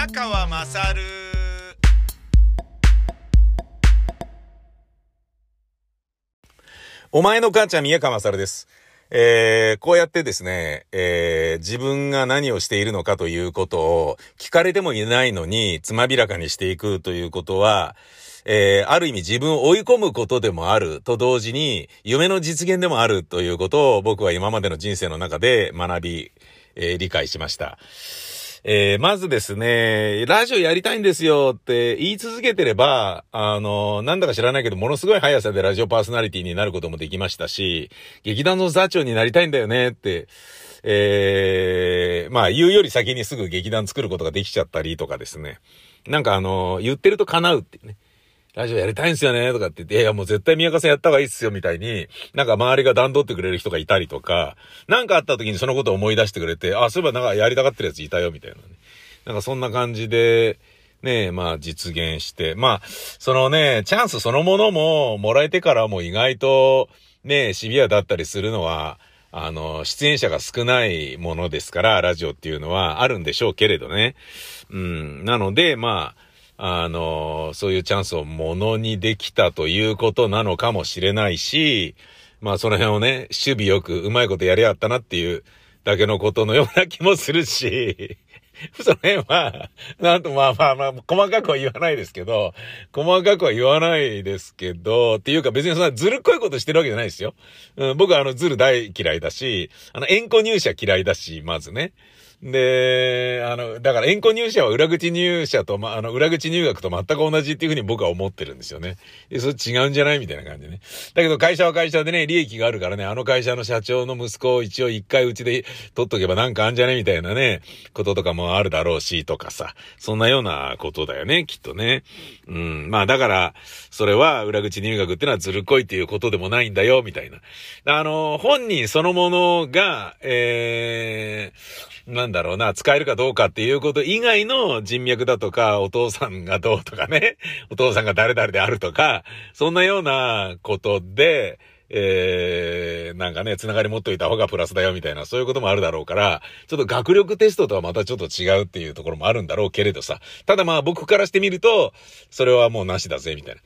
宮川まさるお前の母ちゃん宮川まさるです。えー、こうやってですね、えー、自分が何をしているのかということを聞かれてもいないのにつまびらかにしていくということは、えー、ある意味自分を追い込むことでもあると同時に夢の実現でもあるということを僕は今までの人生の中で学び、えー、理解しました。えー、まずですね、ラジオやりたいんですよって言い続けてれば、あの、なんだか知らないけど、ものすごい速さでラジオパーソナリティになることもできましたし、劇団の座長になりたいんだよねって、えー、まあ言うより先にすぐ劇団作ることができちゃったりとかですね。なんかあの、言ってると叶うっていうね。ラジオやりたいんすよねとかって言って、いやいやもう絶対宮川さんやった方がいいっすよみたいに、なんか周りが段取ってくれる人がいたりとか、なんかあった時にそのことを思い出してくれて、あ、そういえばなんかやりたがってるやついたよみたいなね。なんかそんな感じで、ねえまあ実現して、まあ、そのね、チャンスそのものももらえてからも意外とね、シビアだったりするのは、あの、出演者が少ないものですから、ラジオっていうのはあるんでしょうけれどね。うん。なので、まあ、あの、そういうチャンスをものにできたということなのかもしれないし、まあその辺をね、守備よくうまいことやりあったなっていうだけのことのような気もするし、その辺は、なんとまあまあまあ、細かくは言わないですけど、細かくは言わないですけど、っていうか別にそんなずるっこいことしてるわけじゃないですよ。うん、僕はあのずる大嫌いだし、あの、円弧入社嫌いだし、まずね。で、あの、だから円弧入社は裏口入社と、ま、あの、裏口入学と全く同じっていうふうに僕は思ってるんですよね。で、それ違うんじゃないみたいな感じね。だけど会社は会社でね、利益があるからね、あの会社の社長の息子を一応一回うちで取っとけばなんかあんじゃねみたいなね、こととかもあるだろうし、とかさ。そんなようなことだよね、きっとね。うん。まあだから、それは裏口入学ってのはずるっこいっていうことでもないんだよ、みたいな。あの、本人そのものが、えー、なんだろうな、使えるかどうかっていうこと以外の人脈だとか、お父さんがどうとかね、お父さんが誰々であるとか、そんなようなことで、えー、なんかね、つながり持っといた方がプラスだよみたいな、そういうこともあるだろうから、ちょっと学力テストとはまたちょっと違うっていうところもあるんだろうけれどさ。ただまあ僕からしてみると、それはもうなしだぜ、みたいな。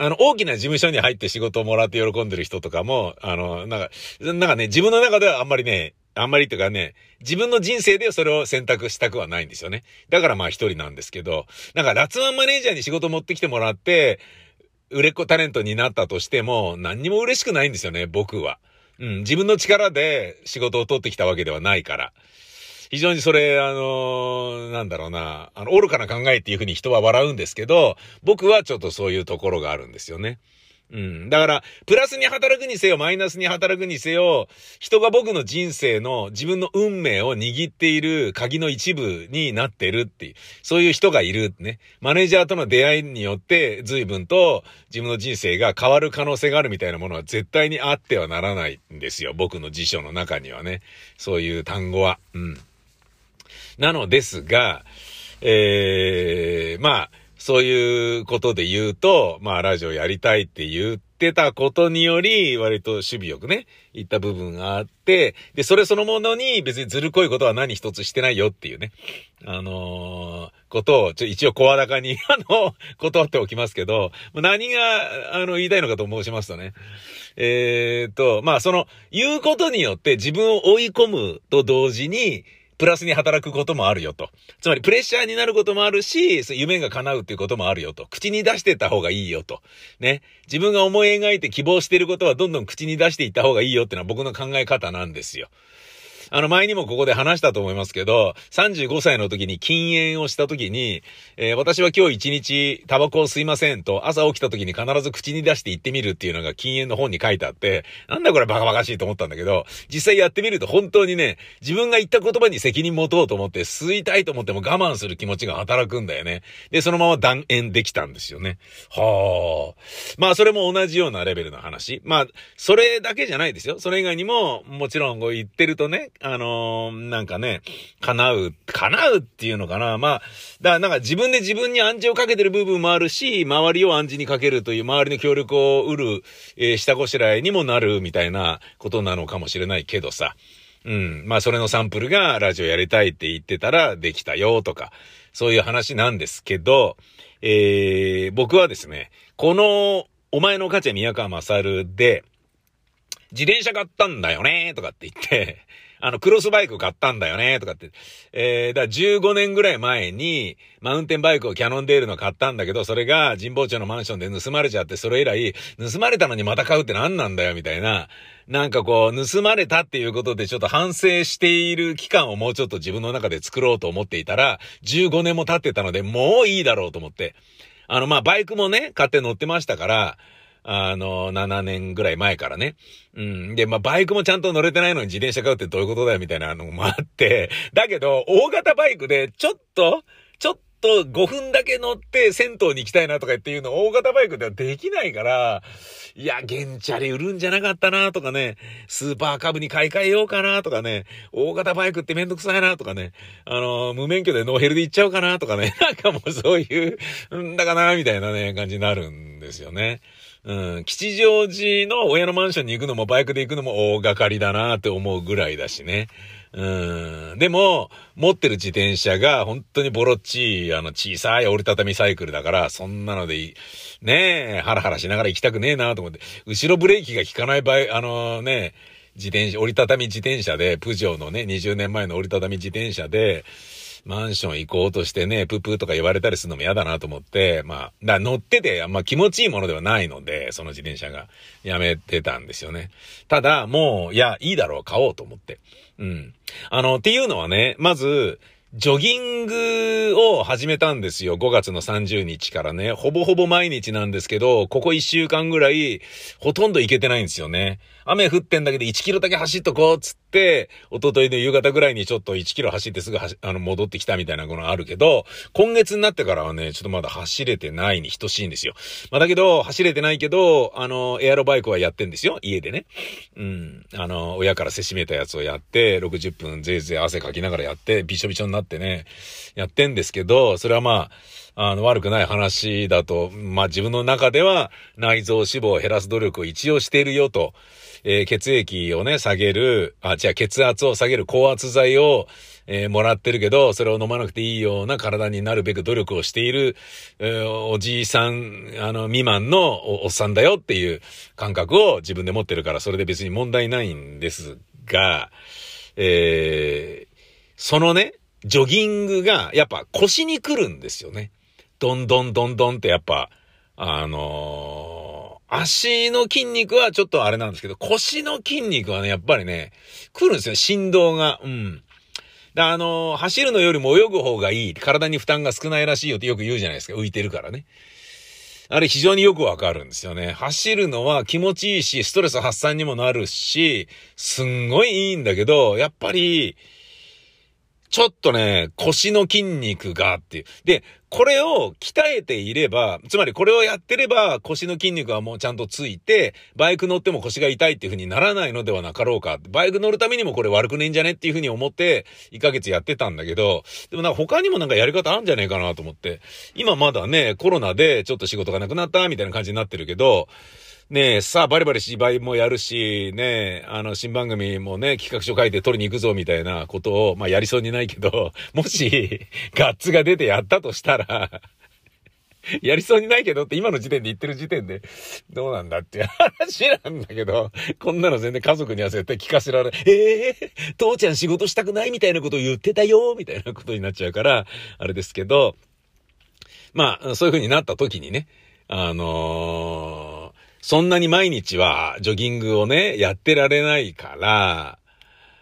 あの、大きな事務所に入って仕事をもらって喜んでる人とかも、あの、なんか、なんかね、自分の中ではあんまりね、あんまりっていうかね、自分の人生でそれを選択したくはないんですよね。だからまあ一人なんですけど、なんかラツワンマネージャーに仕事持ってきてもらって、売れっ子タレントになったとしても、何にも嬉しくないんですよね、僕は。うん、自分の力で仕事を取ってきたわけではないから。非常にそれ、あのなんだろうな、あの、愚かな考えっていうふうに人は笑うんですけど、僕はちょっとそういうところがあるんですよね。うん。だから、プラスに働くにせよ、マイナスに働くにせよ、人が僕の人生の自分の運命を握っている鍵の一部になってるっていう、そういう人がいるね。マネージャーとの出会いによって、随分と自分の人生が変わる可能性があるみたいなものは絶対にあってはならないんですよ。僕の辞書の中にはね。そういう単語は。うん。なのですが、えー、まあ、そういうことで言うと、まあ、ラジオやりたいって言ってたことにより、割と守備よくね、言った部分があって、で、それそのものに別にずるこいことは何一つしてないよっていうね、あのーことを、ちょ、一応声高に、あの、断っておきますけど、何が、あの、言いたいのかと申しますとね、えー、と、まあ、その、言うことによって自分を追い込むと同時に、プラスに働くこともあるよと。つまりプレッシャーになることもあるし、夢が叶うっていうこともあるよと。口に出してった方がいいよと。ね。自分が思い描いて希望してることはどんどん口に出していった方がいいよっていうのは僕の考え方なんですよ。あの前にもここで話したと思いますけど、35歳の時に禁煙をした時に、えー私は今日一日タバコを吸いませんと朝起きた時に必ず口に出して言ってみるっていうのが禁煙の本に書いてあって、なんだこれバカバカしいと思ったんだけど、実際やってみると本当にね、自分が言った言葉に責任持とうと思って吸いたいと思っても我慢する気持ちが働くんだよね。で、そのまま断煙できたんですよね。はあ。まあそれも同じようなレベルの話。まあ、それだけじゃないですよ。それ以外にも、もちろんこう言ってるとね、あのーなんかね、叶う、叶うっていうのかな。まあ、だからなんか自分で自分に暗示をかけてる部分もあるし、周りを暗示にかけるという周りの協力を得る、えー下ごしらえにもなるみたいなことなのかもしれないけどさ。うん。まあ、それのサンプルがラジオやりたいって言ってたらできたよとか、そういう話なんですけど、えー、僕はですね、この、お前の価値は宮川勝で、自転車買ったんだよねとかって言って、あの、クロスバイク買ったんだよねとかって。えー、だから15年ぐらい前に、マウンテンバイクをキャノンデールの買ったんだけど、それが神保町のマンションで盗まれちゃって、それ以来、盗まれたのにまた買うって何なんだよ、みたいな。なんかこう、盗まれたっていうことでちょっと反省している期間をもうちょっと自分の中で作ろうと思っていたら、15年も経ってたので、もういいだろうと思って。あの、ま、バイクもね、買って乗ってましたから、あの、7年ぐらい前からね。うん。で、まあ、バイクもちゃんと乗れてないのに自転車買うってどういうことだよみたいなのもあって、だけど、大型バイクでちょっと、ちょっと5分だけ乗って銭湯に行きたいなとか言っていうの大型バイクではできないから、いや、原チャリ売るんじゃなかったなとかね、スーパーカブに買い替えようかなとかね、大型バイクってめんどくさいなとかね、あの、無免許でノーヘルで行っちゃおうかなとかね、なんかもうそういう、んだかなみたいなね、感じになるんですよね。うん、吉祥寺の親のマンションに行くのもバイクで行くのも大掛かりだなって思うぐらいだしね。うん。でも、持ってる自転車が本当にボロっちい、あの小さい折りたたみサイクルだから、そんなのでいい。ねえ、ハラハラしながら行きたくねえなと思って。後ろブレーキが効かない場合、あのね、自転車、折りたたみ自転車で、プジョーのね、20年前の折りたたみ自転車で、マンション行こうとしてね、プープーとか言われたりするのも嫌だなと思って、まあ、だ乗ってて、まあ気持ちいいものではないので、その自転車がやめてたんですよね。ただ、もう、いや、いいだろう、買おうと思って。うん。あの、っていうのはね、まず、ジョギングを始めたんですよ。5月の30日からね。ほぼほぼ毎日なんですけど、ここ1週間ぐらい、ほとんど行けてないんですよね。雨降ってんだけど1キロだけ走っとこうつって、一昨日の夕方ぐらいにちょっと1キロ走ってすぐあの戻ってきたみたいなものあるけど、今月になってからはね、ちょっとまだ走れてないに等しいんですよ。まあだけど、走れてないけど、あの、エアロバイクはやってんですよ。家でね。うん。あの、親からせしめたやつをやって、60分ぜいぜい汗かきながらやって、びしょびしょになってね、やってんですけど、それはまあ、あの、悪くない話だと、まあ自分の中では内臓脂肪を減らす努力を一応しているよと。えー、血液をね、下げる、あ、違う、血圧を下げる高圧剤を、えー、もらってるけど、それを飲まなくていいような体になるべく努力をしている、えー、おじいさん、あの、未満のおっさんだよっていう感覚を自分で持ってるから、それで別に問題ないんですが、えー、そのね、ジョギングが、やっぱ腰に来るんですよね。どんどんどんどんってやっぱ、あのー足の筋肉はちょっとあれなんですけど、腰の筋肉はね、やっぱりね、来るんですよ、振動が。うん。あのー、走るのよりも泳ぐ方がいい。体に負担が少ないらしいよってよく言うじゃないですか。浮いてるからね。あれ非常によくわかるんですよね。走るのは気持ちいいし、ストレス発散にもなるし、すんごいいいんだけど、やっぱり、ちょっとね、腰の筋肉がっていう。で、これを鍛えていれば、つまりこれをやってれば腰の筋肉はもうちゃんとついて、バイク乗っても腰が痛いっていう風にならないのではなかろうか。バイク乗るためにもこれ悪くねえんじゃねっていう風に思って、1ヶ月やってたんだけど、でもなんか他にもなんかやり方あるんじゃねえかなと思って、今まだね、コロナでちょっと仕事がなくなったみたいな感じになってるけど、ねえ、さあ、バリバリ芝居もやるし、ねえ、あの、新番組もね、企画書書いて撮りに行くぞ、みたいなことを、まあ、やりそうにないけど、もし、ガッツが出てやったとしたら、やりそうにないけどって今の時点で言ってる時点で、どうなんだっていう 話なんだけど、こんなの全然家族には絶対聞かせられない。ええー、父ちゃん仕事したくないみたいなことを言ってたよみたいなことになっちゃうから、あれですけど、まあ、そういう風になった時にね、あのーそんなに毎日はジョギングをね、やってられないから、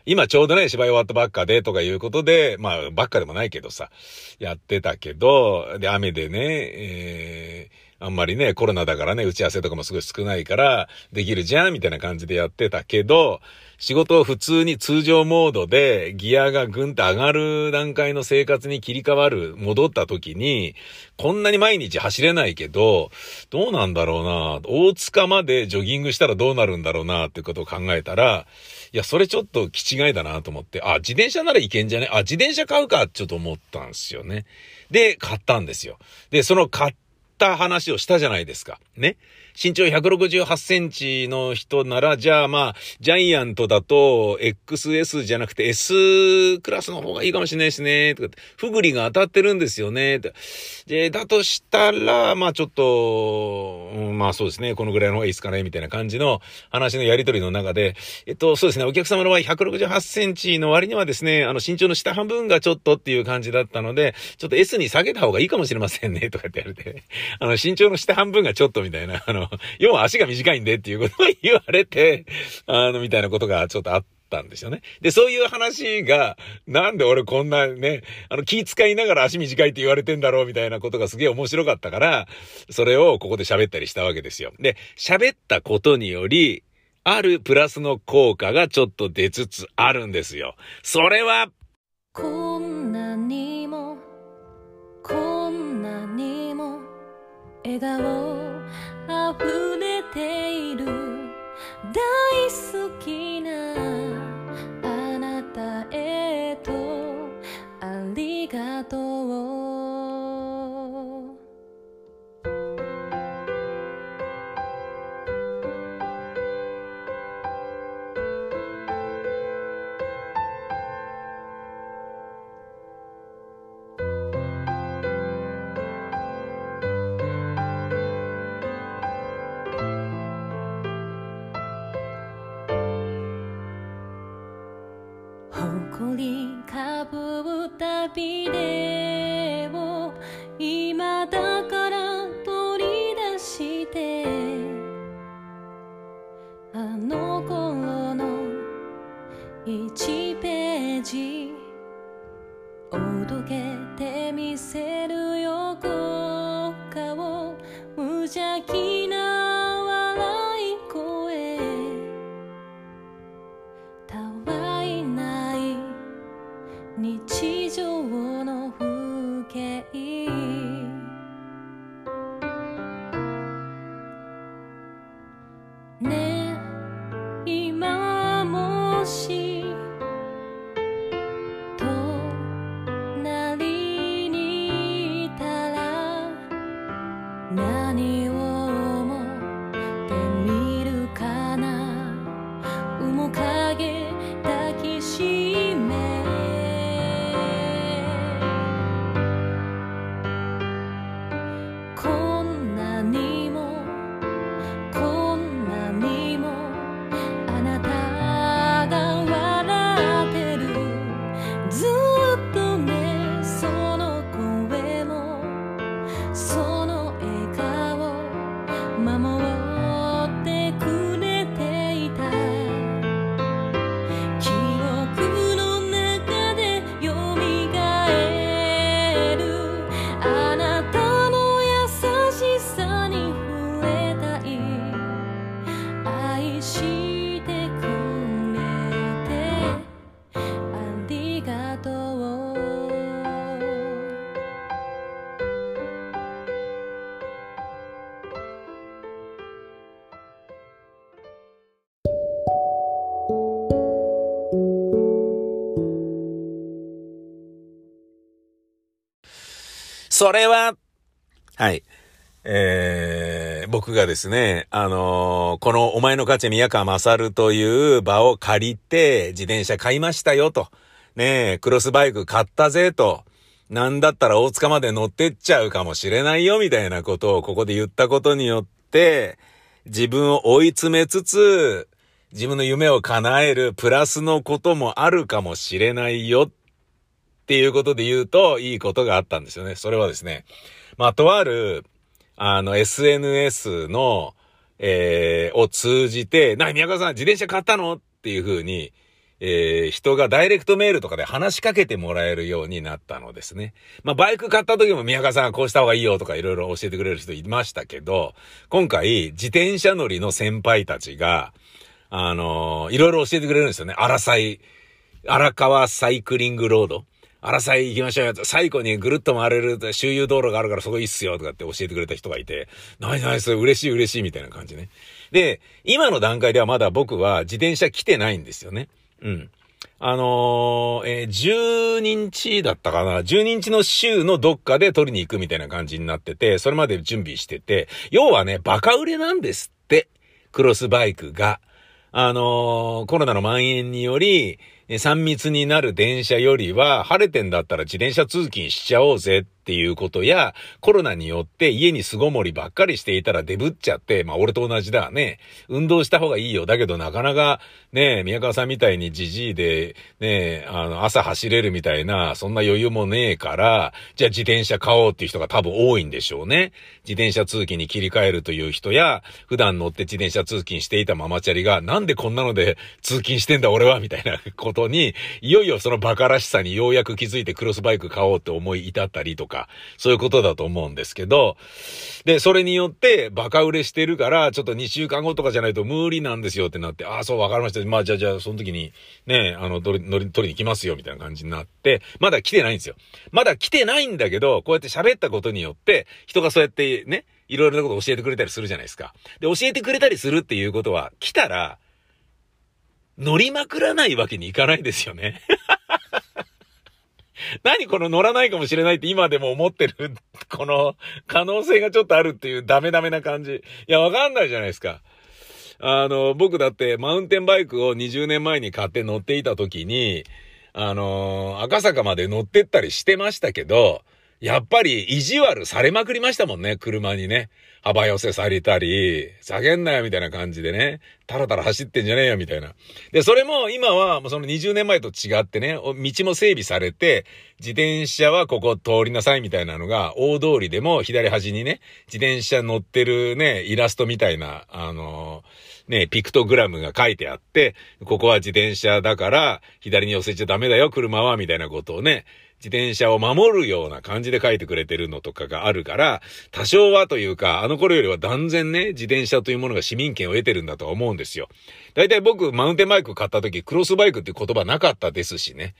今ちょうどね、芝居終わったばっかでとかいうことで、まあ、ばっかでもないけどさ、やってたけど、で、雨でね、えー、あんまりね、コロナだからね、打ち合わせとかもすごい少ないから、できるじゃんみたいな感じでやってたけど、仕事を普通に通常モードでギアがぐんと上がる段階の生活に切り替わる、戻った時に、こんなに毎日走れないけど、どうなんだろうな、大塚までジョギングしたらどうなるんだろうな、ってことを考えたら、いや、それちょっと気違いだなと思って、あ、自転車ならいけんじゃね？あ、自転車買うか、ちょっと思ったんですよね。で、買ったんですよ。で、その買った話をしたじゃないですか。ね。身長168センチの人なら、じゃあまあ、ジャイアントだと XS じゃなくて S クラスの方がいいかもしれないですね。とかふぐりが当たってるんですよね。で、だとしたら、まあちょっと、うん、まあそうですね。このぐらいの方がいいですかね。みたいな感じの話のやりとりの中で、えっと、そうですね。お客様の場合168センチの割にはですね、あの身長の下半分がちょっとっていう感じだったので、ちょっと S に下げた方がいいかもしれませんね。とかって言われて、あの身長の下半分がちょっとみたいな、あの、要は足が短いんでっていうことを言われて、あの、みたいなことがちょっとあって、たんですよね。で、そういう話が、なんで俺こんなね、あの気使いながら足短いって言われてんだろうみたいなことがすげえ面白かったから、それをここで喋ったりしたわけですよ。で、喋ったことにより、あるプラスの効果がちょっと出つつあるんですよ。それは、こんなにも、こんなにも、笑顔溢れている。大好きなてみせるよ顔無邪気な笑い声。たわいない日常の風景。それは、はい。えー、僕がですね、あのー、このお前の価値宮川勝という場を借りて自転車買いましたよと。ねえ、クロスバイク買ったぜと。なんだったら大塚まで乗ってっちゃうかもしれないよみたいなことをここで言ったことによって、自分を追い詰めつつ、自分の夢を叶えるプラスのこともあるかもしれないよっっていうことで言うと、いいことがあったんですよね。それはですね、まあ、とある、あの、SNS の、えー、を通じて、な、宮川さん、自転車買ったの？っていう風に、えー、人がダイレクトメールとかで話しかけてもらえるようになったのですね。まあ、バイク買った時も宮川さんこうした方がいいよとかいろいろ教えてくれる人いましたけど、今回、自転車乗りの先輩たちが、あのー、いろいろ教えてくれるんですよね。荒イ、荒川サイクリングロード。荒さ行きましょうよ。最後にぐるっと回れる周遊道路があるからそこいいっすよとかって教えてくれた人がいて、ナイスナイス、嬉しい嬉しいみたいな感じね。で、今の段階ではまだ僕は自転車来てないんですよね。うん。あのー、えー、12日だったかな ?12 日の週のどっかで取りに行くみたいな感じになってて、それまで準備してて、要はね、バカ売れなんですって、クロスバイクが。あのー、コロナの蔓延により、3密になる電車よりは、晴れてんだったら自転車通勤しちゃおうぜっっていうことや、コロナによって家に巣ごもりばっかりしていたらデブっちゃって、まあ俺と同じだね。運動した方がいいよ。だけどなかなかね、宮川さんみたいにじじいで、ね、あの、朝走れるみたいな、そんな余裕もねえから、じゃあ自転車買おうっていう人が多分多いんでしょうね。自転車通勤に切り替えるという人や、普段乗って自転車通勤していたママチャリが、なんでこんなので通勤してんだ俺はみたいなことに、いよいよそのバカらしさにようやく気づいてクロスバイク買おうって思い至ったりとか、か、そういうことだと思うんですけど、で、それによってバカ売れしてるから、ちょっと2週間後とかじゃないと無理なんですよってなって、ああ、そう、わかりました。まあ、じゃあ、じゃあ、その時に、ね、あの、取り、乗り、取りに来ますよ、みたいな感じになって、まだ来てないんですよ。まだ来てないんだけど、こうやって喋ったことによって、人がそうやってね、いろいろなこと教えてくれたりするじゃないですか。で、教えてくれたりするっていうことは、来たら、乗りまくらないわけにいかないですよね。何この乗らないかもしれないって今でも思ってる、この可能性がちょっとあるっていうダメダメな感じ。いや、わかんないじゃないですか。あの、僕だってマウンテンバイクを20年前に買って乗っていた時に、あの、赤坂まで乗ってったりしてましたけど、やっぱり意地悪されまくりましたもんね、車にね。幅寄せされたり、叫んなよみたいな感じでね、タラタラ走ってんじゃねえよみたいな。で、それも今はもうその20年前と違ってね、道も整備されて、自転車はここ通りなさいみたいなのが、大通りでも左端にね、自転車乗ってるね、イラストみたいな、あのね、ピクトグラムが書いてあって、ここは自転車だから、左に寄せちゃダメだよ、車は、みたいなことをね、自転車を守るような感じで書いてくれてるのとかがあるから、多少はというか、あの頃よりは断然ね、自転車というものが市民権を得てるんだとは思うんですよ。だいたい僕、マウンテンバイク買った時、クロスバイクって言葉なかったですしね。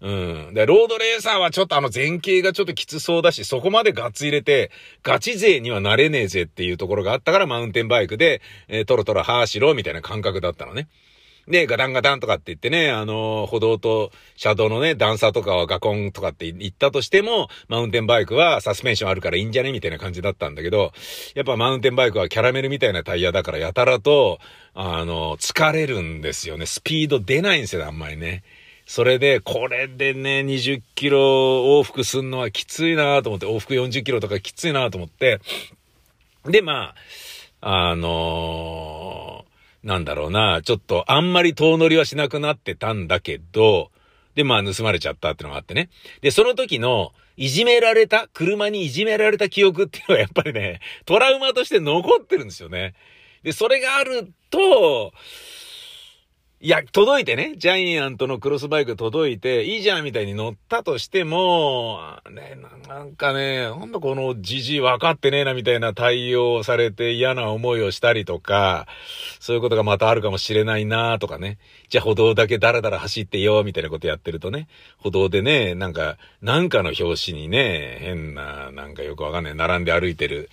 うん。で、ロードレーサーはちょっとあの前傾がちょっときつそうだし、そこまでガッツ入れて、ガチ勢にはなれねえぜっていうところがあったから、マウンテンバイクで、えー、トロトロハーしろみたいな感覚だったのね。で、ガタンガタンとかって言ってね、あの、歩道と車道のね、段差とかはガコンとかって言ったとしても、マウンテンバイクはサスペンションあるからいいんじゃねみたいな感じだったんだけど、やっぱマウンテンバイクはキャラメルみたいなタイヤだからやたらと、あの、疲れるんですよね。スピード出ないんですよ、あんまりね。それで、これでね、20キロ往復すんのはきついなと思って、往復40キロとかきついなと思って、で、まあ、あのーなんだろうな、ちょっとあんまり遠乗りはしなくなってたんだけど、で、まあ盗まれちゃったってのがあってね。で、その時の、いじめられた、車にいじめられた記憶っていうのは やっぱりね、トラウマとして残ってるんですよね。で、それがあると、いや、届いてね、ジャイアントのクロスバイク届いて、いいじゃんみたいに乗ったとしても、ね、なんかね、なんだこのじじい分かってねえなみたいな対応されて嫌な思いをしたりとか、そういうことがまたあるかもしれないなとかね。じゃあ歩道だけダラダラ走ってよ、みたいなことやってるとね、歩道でね、なんか、なんかの表紙にね、変な、なんかよくわかんない、並んで歩いてる、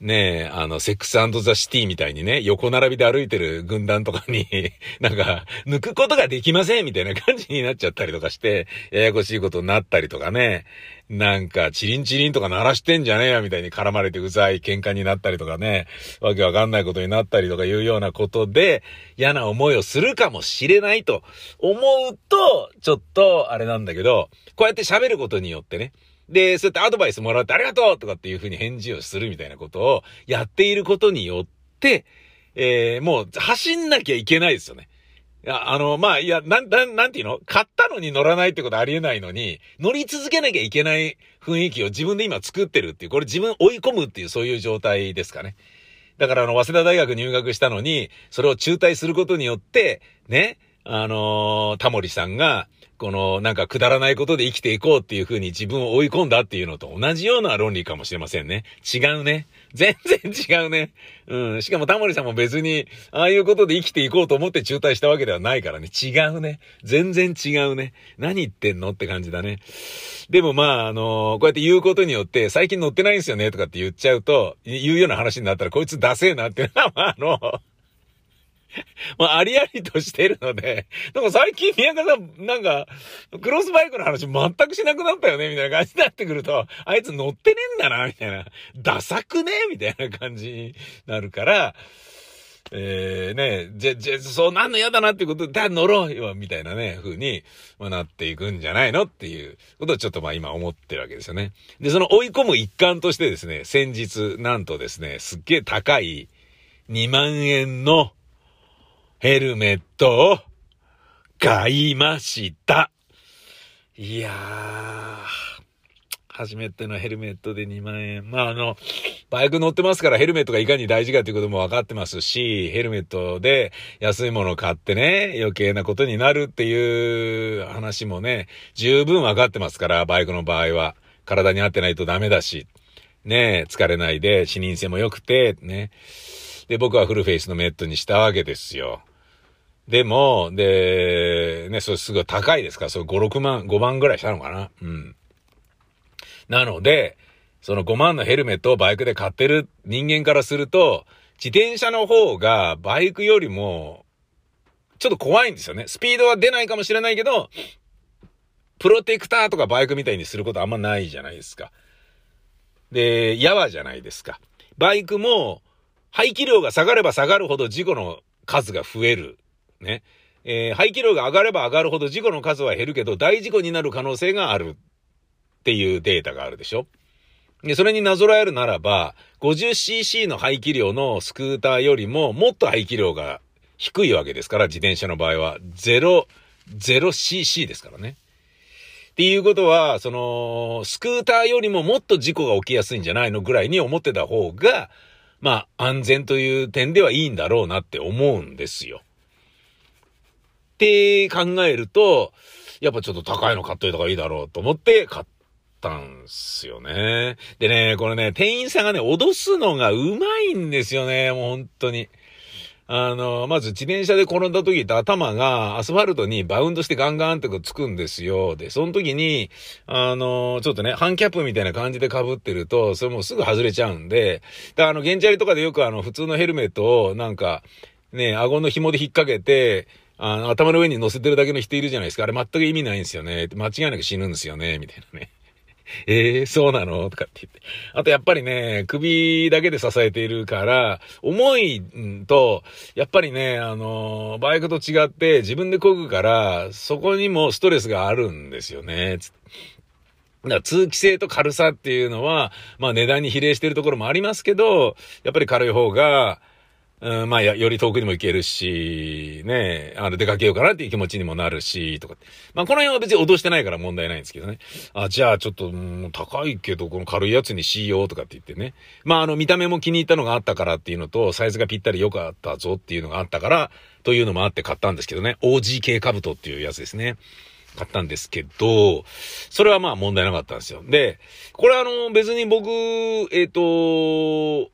ねえ、あの、セックスザ・シティみたいにね、横並びで歩いてる軍団とかに なんか、抜くことができませんみたいな感じになっちゃったりとかして、ややこしいことになったりとかね、なんか、チリンチリンとか鳴らしてんじゃねえよみたいに絡まれてうざい喧嘩になったりとかね、わけわかんないことになったりとかいうようなことで、嫌な思いをするかもしれないと思うと、ちょっと、あれなんだけど、こうやって喋ることによってね、で、そうやってアドバイスもらってありがとうとかっていうふうに返事をするみたいなことをやっていることによって、えー、もう走んなきゃいけないですよね。いや、あの、まあ、いや、なん、なん、なんていうの？買ったのに乗らないってことありえないのに、乗り続けなきゃいけない雰囲気を自分で今作ってるっていう、これ自分追い込むっていうそういう状態ですかね。だからあの、早稲田大学入学したのに、それを中退することによって、ね、あのー、タモリさんが、この、なんかくだらないことで生きていこうっていう風に自分を追い込んだっていうのと同じような論理かもしれませんね。違うね。全然違うね。うん。しかもタモリさんも別に、ああいうことで生きていこうと思って中退したわけではないからね。違うね。全然違うね。何言ってんのって感じだね。でもまあ、あのー、こうやって言うことによって、最近乗ってないんですよねとかって言っちゃうと、言うような話になったら、こいつダセえなっていうのは、まあ、あの、まあ、ありありとしてるので、なんか最近宮川さん、なんか、クロスバイクの話全くしなくなったよねみたいな感じになってくると、あいつ乗ってねえんだなみたいな。ダサくねみたいな感じになるから、えー、ね、じゃ、じゃ、そうなんの嫌だなっていうことで、だ、乗ろうよみたいなね、風に、まあ、なっていくんじゃないのっていうことをちょっとまあ今思ってるわけですよね。で、その追い込む一環としてですね、先日、なんとですね、すっげえ高い2万円のヘルメットを買いました。いやー、初めてのヘルメットで2万円。まあ、あの、バイク乗ってますからヘルメットがいかに大事かということも分かってますし、ヘルメットで安いものを買ってね、余計なことになるっていう話もね、十分分かってますから、バイクの場合は。体に合ってないとダメだし、ね、疲れないで、視認性も良くて、ね。で、僕はフルフェイスのメットにしたわけですよ。でも、で、ね、それすごい高いですから、それ5、6万、5万ぐらいしたのかな。うん。なので、その5万のヘルメットをバイクで買ってる人間からすると、自転車の方がバイクよりも、ちょっと怖いんですよね。スピードは出ないかもしれないけど、プロテクターとかバイクみたいにすることあんまないじゃないですか。で、やわじゃないですか。バイクも、排気量が下がれば下がるほど事故の数が増える。ね。えー、排気量が上がれば上がるほど事故の数は減るけど、大事故になる可能性があるっていうデータがあるでしょで、それになぞらえるならば、50cc の排気量のスクーターよりももっと排気量が低いわけですから、自転車の場合は。0、0cc ですからね。っていうことは、その、スクーターよりももっと事故が起きやすいんじゃないのぐらいに思ってた方が、まあ、安全という点ではいいんだろうなって思うんですよ。って考えると、やっぱちょっと高いの買っといた方がいいだろうと思って買ったんすよね。でね、これね、店員さんがね、脅すのがうまいんですよね、もう本当に。あの、まず自転車で転んだ時って頭がアスファルトにバウンドしてガンガンってつくんですよ。で、その時に、あの、ちょっとね、ハンキャップみたいな感じで被ってると、それもうすぐ外れちゃうんで、だからあの、ゲンチャリとかでよくあの、普通のヘルメットをなんか、ね、顎の紐で引っ掛けて、あの、頭の上に乗せてるだけの人いるじゃないですか。あれ全く意味ないんですよね。間違いなく死ぬんですよね。みたいなね。え えー、そうなの？とかって言って。あとやっぱりね、首だけで支えているから、重いと、やっぱりね、あの、バイクと違って自分で漕ぐから、そこにもストレスがあるんですよね。だから通気性と軽さっていうのは、まあ値段に比例してるところもありますけど、やっぱり軽い方が、うん、まあより遠くにも行けるし、ね、あの、出かけようかなっていう気持ちにもなるし、とか。まあこの辺は別に脅してないから問題ないんですけどね。あ、じゃあちょっと、うん、高いけど、この軽いやつにしようとかって言ってね。まああの、見た目も気に入ったのがあったからっていうのと、サイズがぴったり良かったぞっていうのがあったから、というのもあって買ったんですけどね。OGK カブトっていうやつですね。買ったんですけど、それはまあ問題なかったんですよ。で、これあの別に僕、えっ、ー、と、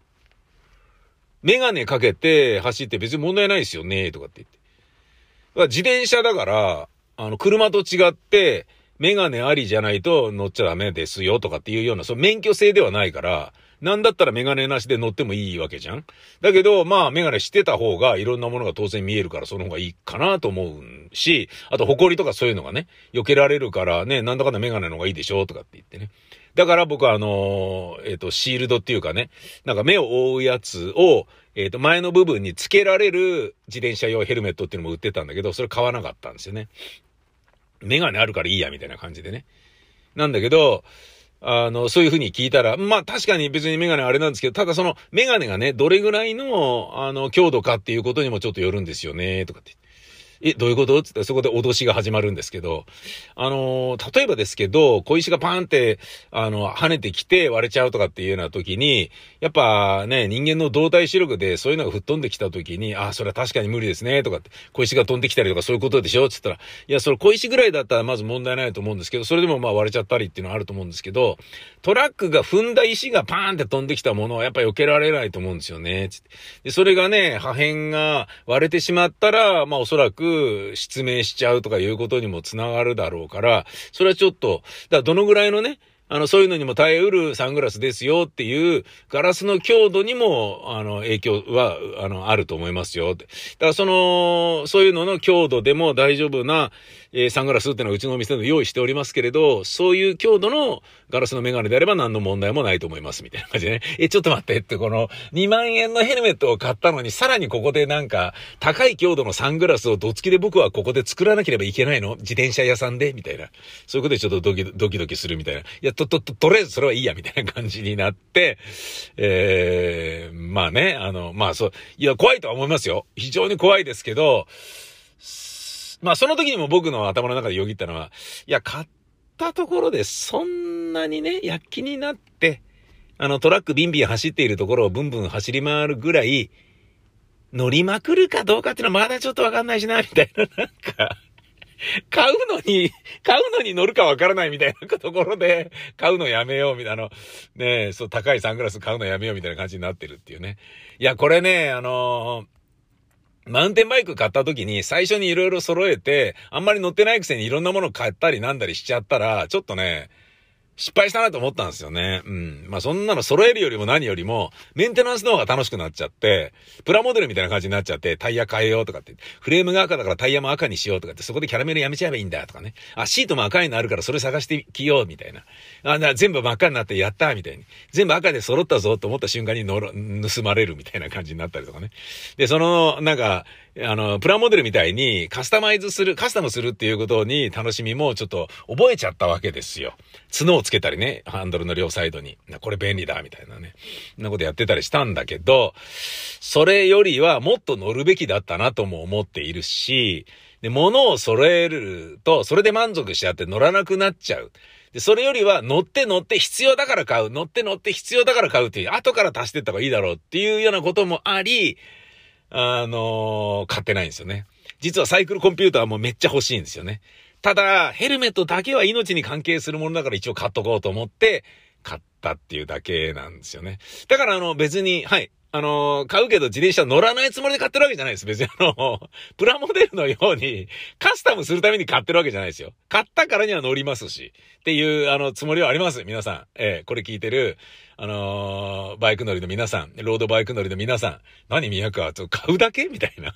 メガネかけて走って別に問題ないですよね、とかって言って。だから自転車だから、あの、車と違って、メガネありじゃないと乗っちゃダメですよとかっていうような、その免許制ではないから、なんだったらメガネなしで乗ってもいいわけじゃんだけど、まあメガネしてた方がいろんなものが当然見えるからその方がいいかなと思うし、あと埃とかそういうのがね、避けられるからね、なんだかんだメガネの方がいいでしょとかって言ってね。だから僕はあのえっ、ー、と、シールドっていうかね、なんか目を覆うやつを、えっ、ー、と、前の部分に付けられる自転車用ヘルメットっていうのも売ってたんだけど、それ買わなかったんですよね。メガネあるからいいや、みたいな感じでね。なんだけど、あの、そういう風に聞いたら、まあ確かに別にメガネあれなんですけど、ただそのメガネがね、どれぐらいの、あの、強度かっていうことにもちょっとよるんですよね、とかって。え、どういうこと？つってそこで脅しが始まるんですけど、あのー、例えばですけど、小石がパーンって、あの、跳ねてきて割れちゃうとかっていうような時に、やっぱね、人間の動体視力でそういうのが吹っ飛んできた時に、あ、それは確かに無理ですね、とかって、小石が飛んできたりとかそういうことでしょ？つったら、いや、それ小石ぐらいだったらまず問題ないと思うんですけど、それでもまあ割れちゃったりっていうのはあると思うんですけど、トラックが踏んだ石がパーンって飛んできたものはやっぱ避けられないと思うんですよね、つって。で、それがね、破片が割れてしまったら、まあおそらく失明しちゃうとかいうことにもつながるだろうから、それはちょっと、だからどのぐらいのね、あの、そういうのにも耐えうるサングラスですよっていう、ガラスの強度にも、あの、影響は、あの、あると思いますよ。だからその、そういうのの強度でも大丈夫な、えー、サングラスっていうのはうちのお店で用意しておりますけれど、そういう強度のガラスのメガネであれば何の問題もないと思います、みたいな感じでね。え、ちょっと待ってって、この2万円のヘルメットを買ったのに、さらにここでなんか、高い強度のサングラスをどつきで僕はここで作らなければいけないの？自転車屋さんで？みたいな。そういうことでちょっとドキドキドキするみたいな。いや、と、と、と、とりあえずそれはいいや、みたいな感じになって、えー、まあね、あの、まあそう、いや、怖いとは思いますよ。非常に怖いですけど、まあその時にも僕の頭の中でよぎったのは、いや、買ったところでそんなにね、躍起になって、あのトラックビンビン走っているところをブンブン走り回るぐらい、乗りまくるかどうかっていうのはまだちょっとわかんないしな、みたいな、なんか、買うのに、買うのに乗るかわからないみたいなところで、買うのやめようみたいな、あのねそう、高いサングラス買うのやめようみたいな感じになってるっていうね。いや、これね、あのーマウンテンバイク買った時に最初に色々揃えて、あんまり乗ってないくせにいろんなもの買ったりなんだりしちゃったら、ちょっとね、失敗したなと思ったんですよね。うん。まあそんなの揃えるよりも何よりも、メンテナンスの方が楽しくなっちゃって、プラモデルみたいな感じになっちゃって、タイヤ変えようとかって、フレームが赤だからタイヤも赤にしようとかって、そこでキャラメルやめちゃえばいいんだとかね。あ、シートも赤いのあるからそれ探してきようみたいな。あ、な全部真っ赤になってやったみたいに。全部赤で揃ったぞと思った瞬間に乗る、盗まれるみたいな感じになったりとかね。で、その、なんか、あの、プラモデルみたいにカスタマイズする、カスタムするっていうことに楽しみもちょっと覚えちゃったわけですよ。角をつけたりね、ハンドルの両サイドに。これ便利だ、みたいなね。んなことやってたりしたんだけど、それよりはもっと乗るべきだったなとも思っているし、で、物を揃えると、それで満足しちゃって乗らなくなっちゃう。で、それよりは乗って乗って必要だから買う。乗って乗って必要だから買うっていう、後から足していった方がいいだろうっていうようなこともあり、あのー、買ってないんですよね。実はサイクルコンピューターもめっちゃ欲しいんですよね。ただ、ヘルメットだけは命に関係するものだから一応買っとこうと思って、買ったっていうだけなんですよね。だからあの別に、はい、あの、買うけど自転車乗らないつもりで買ってるわけじゃないです。別にあの、プラモデルのようにカスタムするために買ってるわけじゃないですよ。買ったからには乗りますし、っていう、あの、つもりはあります。皆さん。えー、これ聞いてる、あのー、バイク乗りの皆さん、ロードバイク乗りの皆さん、何宮川と買うだけ？みたいな。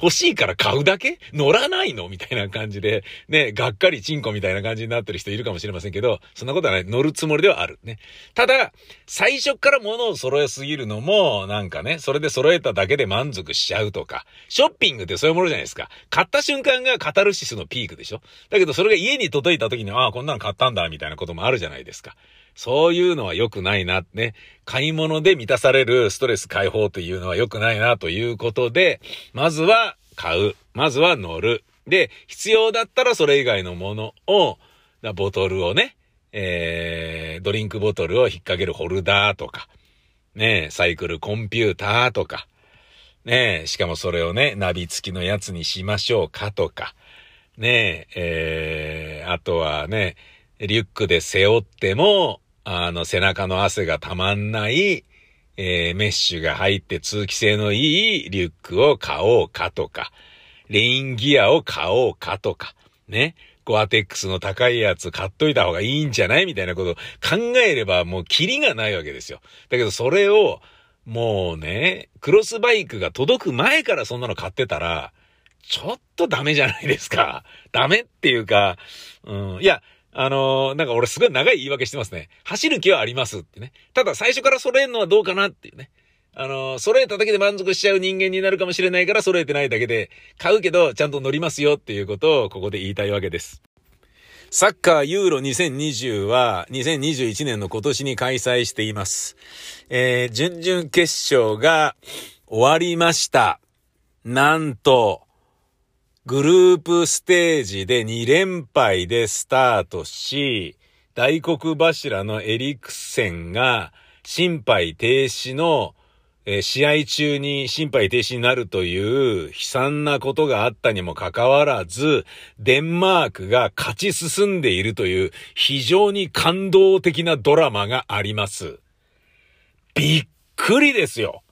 欲しいから買うだけ？乗らないの？みたいな感じで、ね、がっかりチンコみたいな感じになってる人いるかもしれませんけど、そんなことはない。乗るつもりではある。ね。ただ、最初から物を揃えすぎるのも、なんかね、それで揃えただけで満足しちゃうとか、ショッピングってそういうものじゃないですか。買った瞬間がカタルシスのピークでしょだけどそれが家に届いた時に、ああ、こんなの買ったんだ、みたいなこともあるじゃないですか。そういうのは良くないな、ね。買い物で満たされるストレス解放というのは良くないなということで、まずは買う。まずは乗る。で、必要だったらそれ以外のものを、ボトルをね、えー、ドリンクボトルを引っ掛けるホルダーとか、ね、サイクルコンピューターとか、ね、しかもそれをね、ナビ付きのやつにしましょうかとか、ね、えー、あとはね、リュックで背負っても、あの、背中の汗がたまんない、えー、メッシュが入って通気性のいいリュックを買おうかとか、レインギアを買おうかとか、ね。ゴアテックスの高いやつ買っといた方がいいんじゃないみたいなことを考えればもうキリがないわけですよ。だけどそれを、もうね、クロスバイクが届く前からそんなの買ってたら、ちょっとダメじゃないですか。ダメっていうか、うん、いや、あのー、なんか俺すごい長い言い訳してますね。走る気はありますってね。ただ最初から揃えるのはどうかなっていうね。あのー、揃えただけで満足しちゃう人間になるかもしれないから揃えてないだけで、買うけどちゃんと乗りますよっていうことをここで言いたいわけです。サッカーユーロ2020は2021年の今年に開催しています。えー、準々決勝が終わりました。なんと、グループステージで2連敗でスタートし、大黒柱のエリクセンが心肺停止の、えー、試合中に心肺停止になるという悲惨なことがあったにもかかわらず、デンマークが勝ち進んでいるという非常に感動的なドラマがあります。びっくりですよ。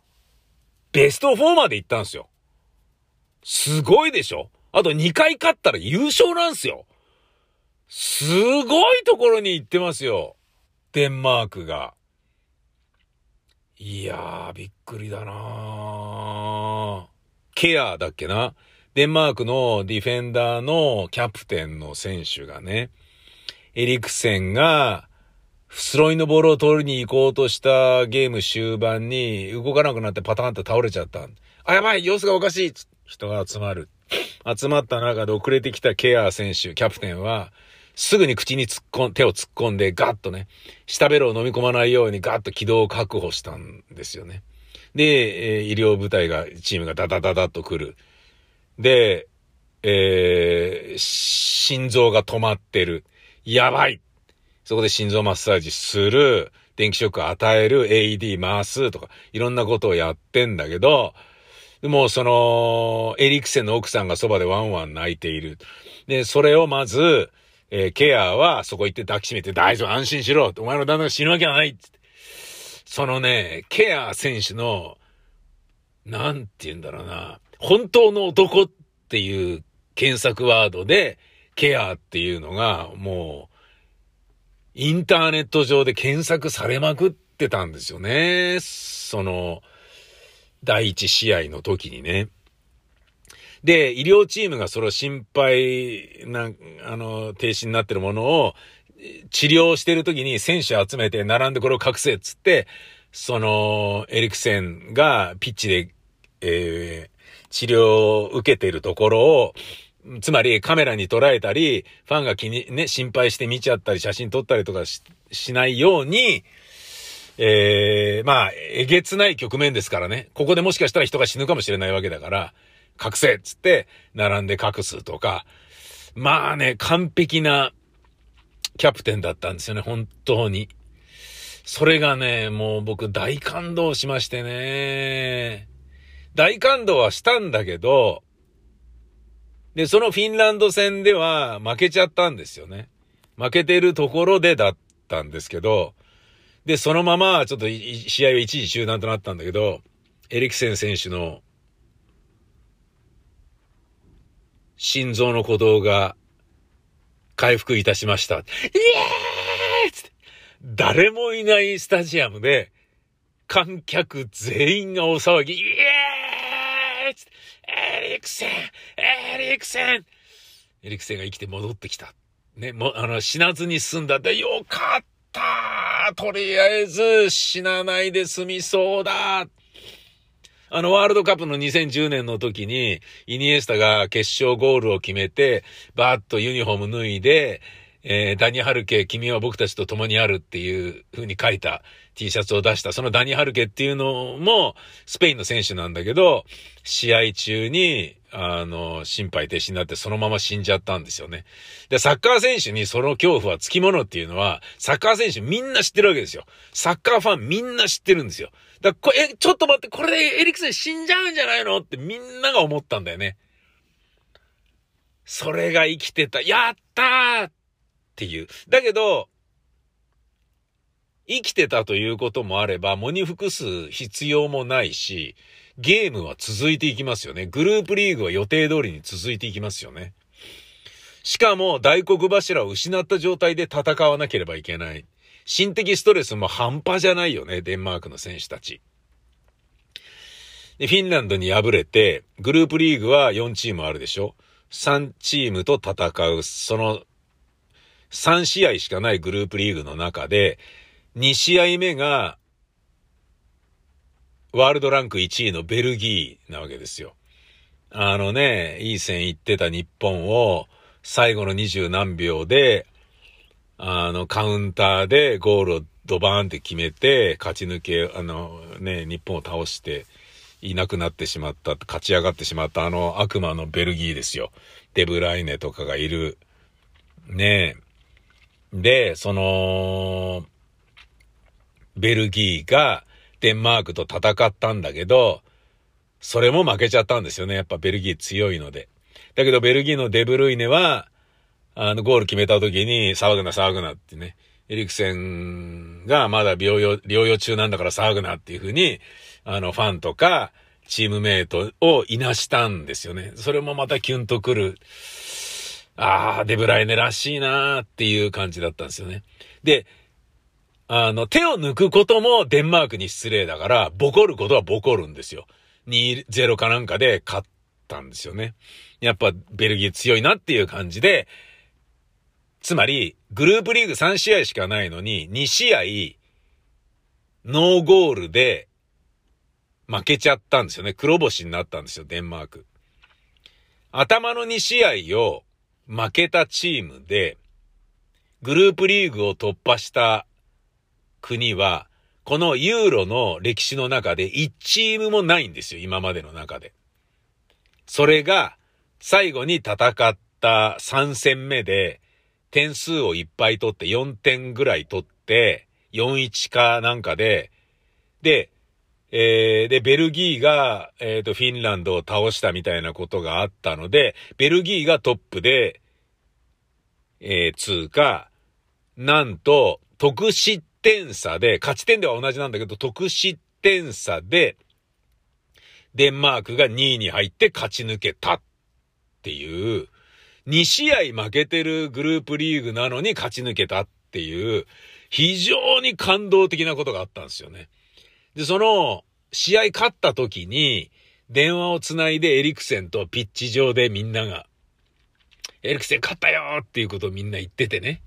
ベスト4まで行ったんですよ。すごいでしょ？あと2回勝ったら優勝なんすよ。すごいところに行ってますよ。デンマークが。いやー、びっくりだなケアだっけな？デンマークのディフェンダーのキャプテンの選手がね、エリクセンが、スロイのボールを取りに行こうとしたゲーム終盤に動かなくなってパターンと倒れちゃった。あ、やばい様子がおかしい人が集まる。集まった中で遅れてきたケア選手、キャプテンは、すぐに口に突っ込ん、手を突っ込んでガッとね、下ベロを飲み込まないようにガッと軌道を確保したんですよね。で、えー、医療部隊が、チームがダダダダッと来る。で、えー、心臓が止まってる。やばいそこで心臓マッサージする、電気ショック与える、AED 回すとか、いろんなことをやってんだけど、でもその、エリクセンの奥さんがそばでワンワン泣いている。で、それをまず、えー、ケアはそこ行って抱きしめて大丈夫、安心しろお前の旦那が死ぬわけはないって。そのね、ケア選手の、なんて言うんだろうな、本当の男っていう検索ワードで、ケアっていうのが、もう、インターネット上で検索されまくってたんですよね。その、第一試合の時にね。で、医療チームがそれを心配な、あの、停止になってるものを治療してる時に選手集めて並んでこれを隠せっつって、その、エリクセンがピッチで、えー、治療を受けているところを、つまりカメラに捉えたり、ファンが気に、ね、心配して見ちゃったり、写真撮ったりとかししないように、えー、まあ、えげつない局面ですからね。ここでもしかしたら人が死ぬかもしれないわけだから、隠せっつって、並んで隠すとか。まあね、完璧なキャプテンだったんですよね、本当に。それがね、もう僕大感動しましてね。大感動はしたんだけど、で、そのフィンランド戦では負けちゃったんですよね。負けてるところでだったんですけど、で、そのままちょっと試合は一時中断となったんだけど、エリクセン選手の心臓の鼓動が回復いたしました。イエーイ!って、誰もいないスタジアムで、観客全員がお騒ぎ、イエーイ!って、エリクセン!エリクセン!エリクセンが生きて戻ってきた。ね、も、あの、死なずに済んだ。で、よかった!とりあえず死なないで済みそうだあの、ワールドカップの2010年の時に、イニエスタが決勝ゴールを決めて、バーッとユニフォーム脱いで、えー、ダニハルケ、君は僕たちと共にあるっていう風に書いた T シャツを出した。そのダニハルケっていうのも、スペインの選手なんだけど、試合中に、あの、心肺停止になってそのまま死んじゃったんですよね。で、サッカー選手にその恐怖はつきものっていうのは、サッカー選手みんな知ってるわけですよ。サッカーファンみんな知ってるんですよ。だから、え、ちょっと待って、これでエリクセン死んじゃうんじゃないのってみんなが思ったんだよね。それが生きてた。やったーっていう。だけど、生きてたということもあれば、喪に服す必要もないし、ゲームは続いていきますよね。グループリーグは予定通りに続いていきますよね。しかも大黒柱を失った状態で戦わなければいけない。心的ストレスも半端じゃないよね、デンマークの選手たち。で、フィンランドに敗れて、グループリーグは4チームあるでしょ ?3 チームと戦う、その3試合しかないグループリーグの中で、2試合目が、ワールドランク1位のベルギーなわけですよ。あのね、いい線行ってた日本を、最後の二十何秒で、あの、カウンターでゴールをドバーンって決めて、勝ち抜け、あの、ね、日本を倒して、いなくなってしまった、勝ち上がってしまったあの悪魔のベルギーですよ。デブライネとかがいる。ねえ。で、その、ベルギーがデンマークと戦ったんだけど、それも負けちゃったんですよね。やっぱベルギー強いので。だけどベルギーのデブルイネは、あの、ゴール決めた時に騒ぐな騒ぐなってね。エリクセンがまだ療養、療養中なんだから騒ぐなっていうふうに、あの、ファンとか、チームメイトをいなしたんですよね。それもまたキュンとくる。ああ、デブライネらしいなーっていう感じだったんですよね。で、あの、手を抜くこともデンマークに失礼だから、ボコることはボコるんですよ。2-0かなんかで勝ったんですよね。やっぱベルギー強いなっていう感じで、つまり、グループリーグ3試合しかないのに、2試合、ノーゴールで負けちゃったんですよね。黒星になったんですよ、デンマーク。頭の2試合を負けたチームで、グループリーグを突破した国は、このユーロの歴史の中で1チームもないんですよ、今までの中で。それが、最後に戦った3戦目で、点数をいっぱい取って4点ぐらい取って、4-1かなんかで、で、えー、で、ベルギーが、えっ、ー、と、フィンランドを倒したみたいなことがあったので、ベルギーがトップで、えー、通過、なんと、得失点差で、勝ち点では同じなんだけど、得失点差で、デンマークが2位に入って勝ち抜けたっていう、2試合負けてるグループリーグなのに勝ち抜けたっていう、非常に感動的なことがあったんですよね。で、その、試合勝った時に、電話をつないでエリクセンとピッチ上でみんなが、エリクセン勝ったよっていうことをみんな言っててね。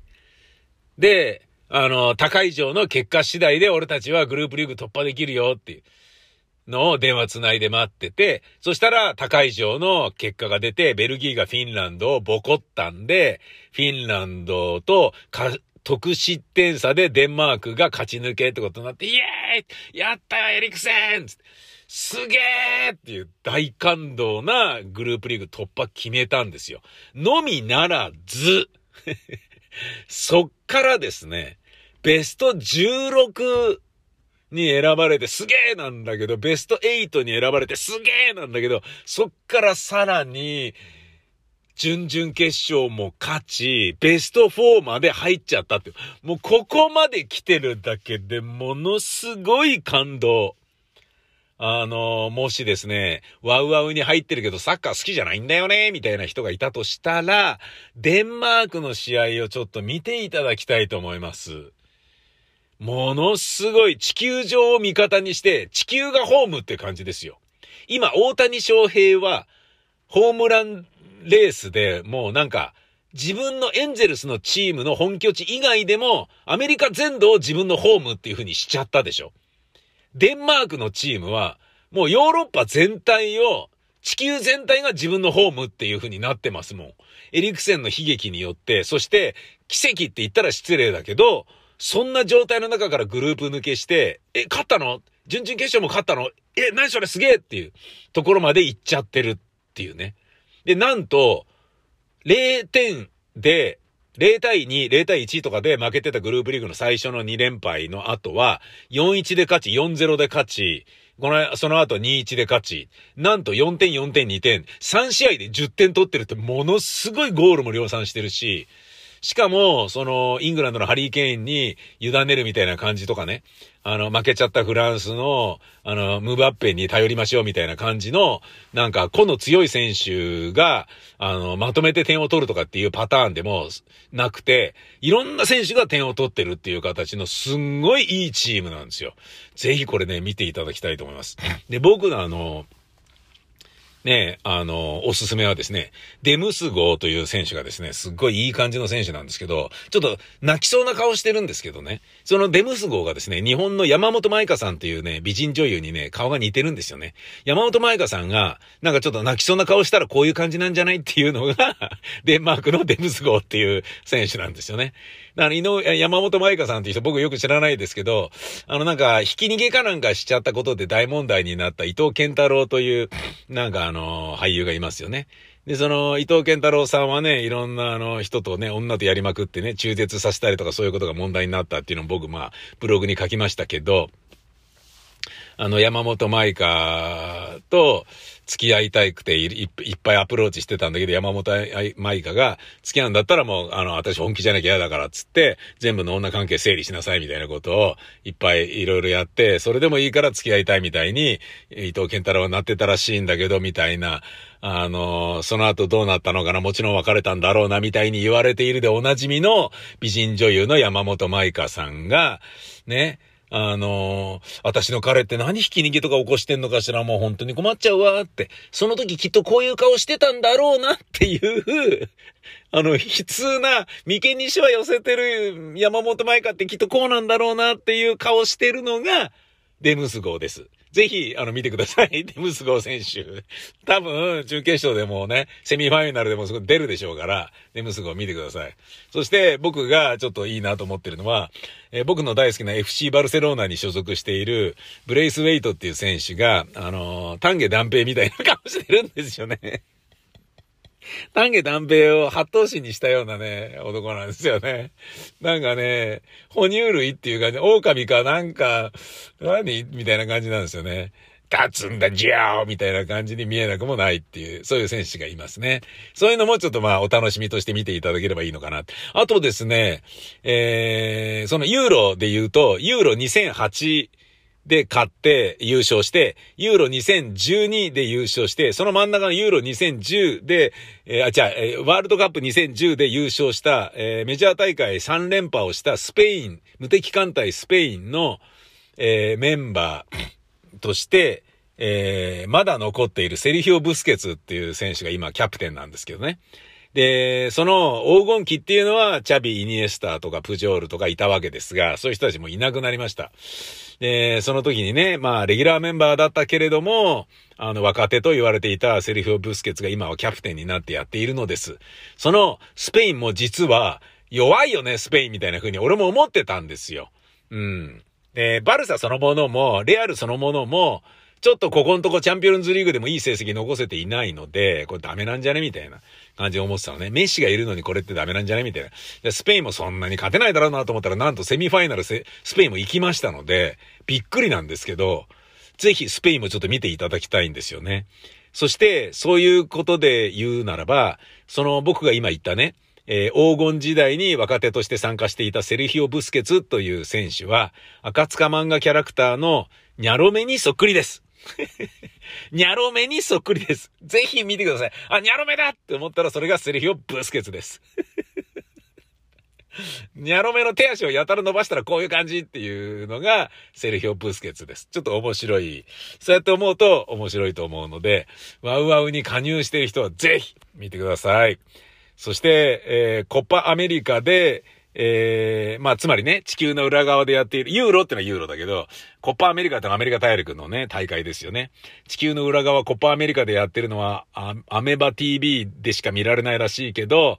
で、あの、高い上の結果次第で俺たちはグループリーグ突破できるよっていうのを電話つないで待ってて、そしたら高い上の結果が出て、ベルギーがフィンランドをボコったんで、フィンランドと得失点差でデンマークが勝ち抜けってことになって、イエーイやったよエリクセンすげーっていう大感動なグループリーグ突破決めたんですよ。のみならずそっからですね、ベスト16に選ばれてすげーなんだけど、ベスト8に選ばれてすげーなんだけど、そっからさらに、準々決勝も勝ち、ベスト4まで入っちゃったって。もうここまで来てるだけでものすごい感動。あの、もしですね、ワウワウに入ってるけどサッカー好きじゃないんだよね、みたいな人がいたとしたら、デンマークの試合をちょっと見ていただきたいと思います。ものすごい地球上を味方にして、地球がホームって感じですよ。今、大谷翔平は、ホームランレースでもうなんか、自分のエンゼルスのチームの本拠地以外でも、アメリカ全土を自分のホームっていう風にしちゃったでしょ。デンマークのチームは、もうヨーロッパ全体を、地球全体が自分のホームっていう風になってますもん。エリクセンの悲劇によって、そして、奇跡って言ったら失礼だけど、そんな状態の中からグループ抜けして、え、勝ったの？準々決勝も勝ったの？え、何それ？すげえっていうところまで行っちゃってるっていうね。で、なんと、0点で、0対2、0対1とかで負けてたグループリーグの最初の2連敗の後は、4-1で勝ち、4-0で勝ち、この、その後2-1で勝ち、なんと4点、4点、2点、3試合で10点取ってるってものすごいゴールも量産してるし、しかも、その、イングランドのハリー・ケインに委ねるみたいな感じとかね。あの、負けちゃったフランスの、あの、ムーバッペに頼りましょうみたいな感じの、なんか、個の強い選手が、あの、まとめて点を取るとかっていうパターンでもなくて、いろんな選手が点を取ってるっていう形のすんごいいいチームなんですよ。ぜひこれね、見ていただきたいと思います。で、僕のあの、ね、あの、おすすめはですね、デムスゴーという選手がですね、すっごいいい感じの選手なんですけど、ちょっと泣きそうな顔してるんですけどね、そのデムスゴーがですね、日本の山本舞香さんっていうね、美人女優にね、顔が似てるんですよね。山本舞香さんが、なんかちょっと泣きそうな顔したらこういう感じなんじゃないっていうのが デンマークのデムスゴーっていう選手なんですよね。だから、井上、山本舞香さんっていう人僕よく知らないですけど、あのなんか、引き逃げかなんかしちゃったことで大問題になった伊藤健太郎という、なんかあの、俳優がいますよね。で、その、伊藤健太郎さんはね、いろんなあの、人とね、女とやりまくってね、中絶させたりとかそういうことが問題になったっていうのを僕、まあ、ブログに書きましたけど、あの、山本舞香と、付き合いたいくていっぱいアプローチしてたんだけど、山本舞香が付き合うんだったらもう、あの、私本気じゃなきゃ嫌だからっつって、全部の女関係整理しなさいみたいなことをいっぱいいろいろやって、それでもいいから付き合いたいみたいに、伊藤健太郎はなってたらしいんだけど、みたいな、あの、その後どうなったのかな、もちろん別れたんだろうな、みたいに言われているでおなじみの美人女優の山本舞香さんが、ね、あのー、私の彼って何ひき逃げとか起こしてんのかしらもう本当に困っちゃうわって、その時きっとこういう顔してたんだろうなっていう あの、悲痛な、眉間にしわ寄せてる山本舞香ってきっとこうなんだろうなっていう顔してるのが、デムス号です。ぜひ、あの、見てください。デムスゴー選手。多分、準決勝でもね、セミファイナルでもすごい出るでしょうから、デムスゴー見てください。そして、僕がちょっといいなと思ってるのは、えー、僕の大好きな FC バルセローナに所属している、ブレイスウェイトっていう選手が、あのー、丹下断平みたいな顔してるんですよね。丹下断平を八頭身にしたようなね、男なんですよね。なんかね、哺乳類っていう感じ、狼かなんか、何みたいな感じなんですよね。立つんだ、じゃーみたいな感じに見えなくもないっていう、そういう選手がいますね。そういうのもちょっとまあお楽しみとして見ていただければいいのかな。あとですね、えー、そのユーロで言うと、ユーロ2008で勝って優勝して、ユーロ2012で優勝して、その真ん中のユーロ2010で、えー、あ、じゃあ、ワールドカップ2010で優勝した、えー、メジャー大会3連覇をしたスペイン、無敵艦隊スペインの、えー、メンバーとして、えー、まだ残っているセリヒオ・ブスケツっていう選手が今キャプテンなんですけどね。で、その黄金期っていうのは、チャビ、イニエスタとかプジョールとかいたわけですが、そういう人たちもいなくなりました。で、その時にね、まあ、レギュラーメンバーだったけれども、あの、若手と言われていたセリフオ・ブスケツが今はキャプテンになってやっているのです。その、スペインも実は、弱いよね、スペインみたいな風に俺も思ってたんですよ。うん。で、バルサそのものも、レアルそのものも、ちょっとここのとこチャンピオンズリーグでもいい成績残せていないので、これダメなんじゃねみたいな感じで思ってたのね。メッシがいるのにこれってダメなんじゃねみたいな。スペインもそんなに勝てないだろうなと思ったら、なんとセミファイナルスペインも行きましたので、びっくりなんですけど、ぜひスペインもちょっと見ていただきたいんですよね。そして、そういうことで言うならば、その僕が今言ったね、えー、黄金時代に若手として参加していたセルヒオ・ブスケツという選手は、赤塚漫画キャラクターのニャロメにそっくりです。ニャロメにそっくりです。ぜひ見てください。あ、ニャロメだって思ったらそれがセリフをブスケツです。ニャロメの手足をやたら伸ばしたらこういう感じっていうのがセリフオブスケツです。ちょっと面白い。そうやって思うと面白いと思うので、ワウワウに加入している人はぜひ見てください。そして、えー、コッパアメリカで、えー、まあ、つまりね、地球の裏側でやっている、ユーロってのはユーロだけど、コッパアメリカってのはアメリカ大陸のね、大会ですよね。地球の裏側、コッパアメリカでやってるのは、アメバ TV でしか見られないらしいけど、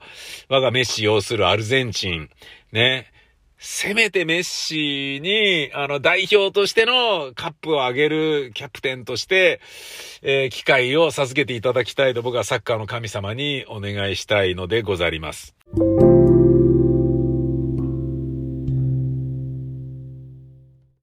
我がメッシ要するアルゼンチン、ね、せめてメッシに、あの、代表としてのカップを上げるキャプテンとして、えー、機会を授けていただきたいと僕はサッカーの神様にお願いしたいのでございます。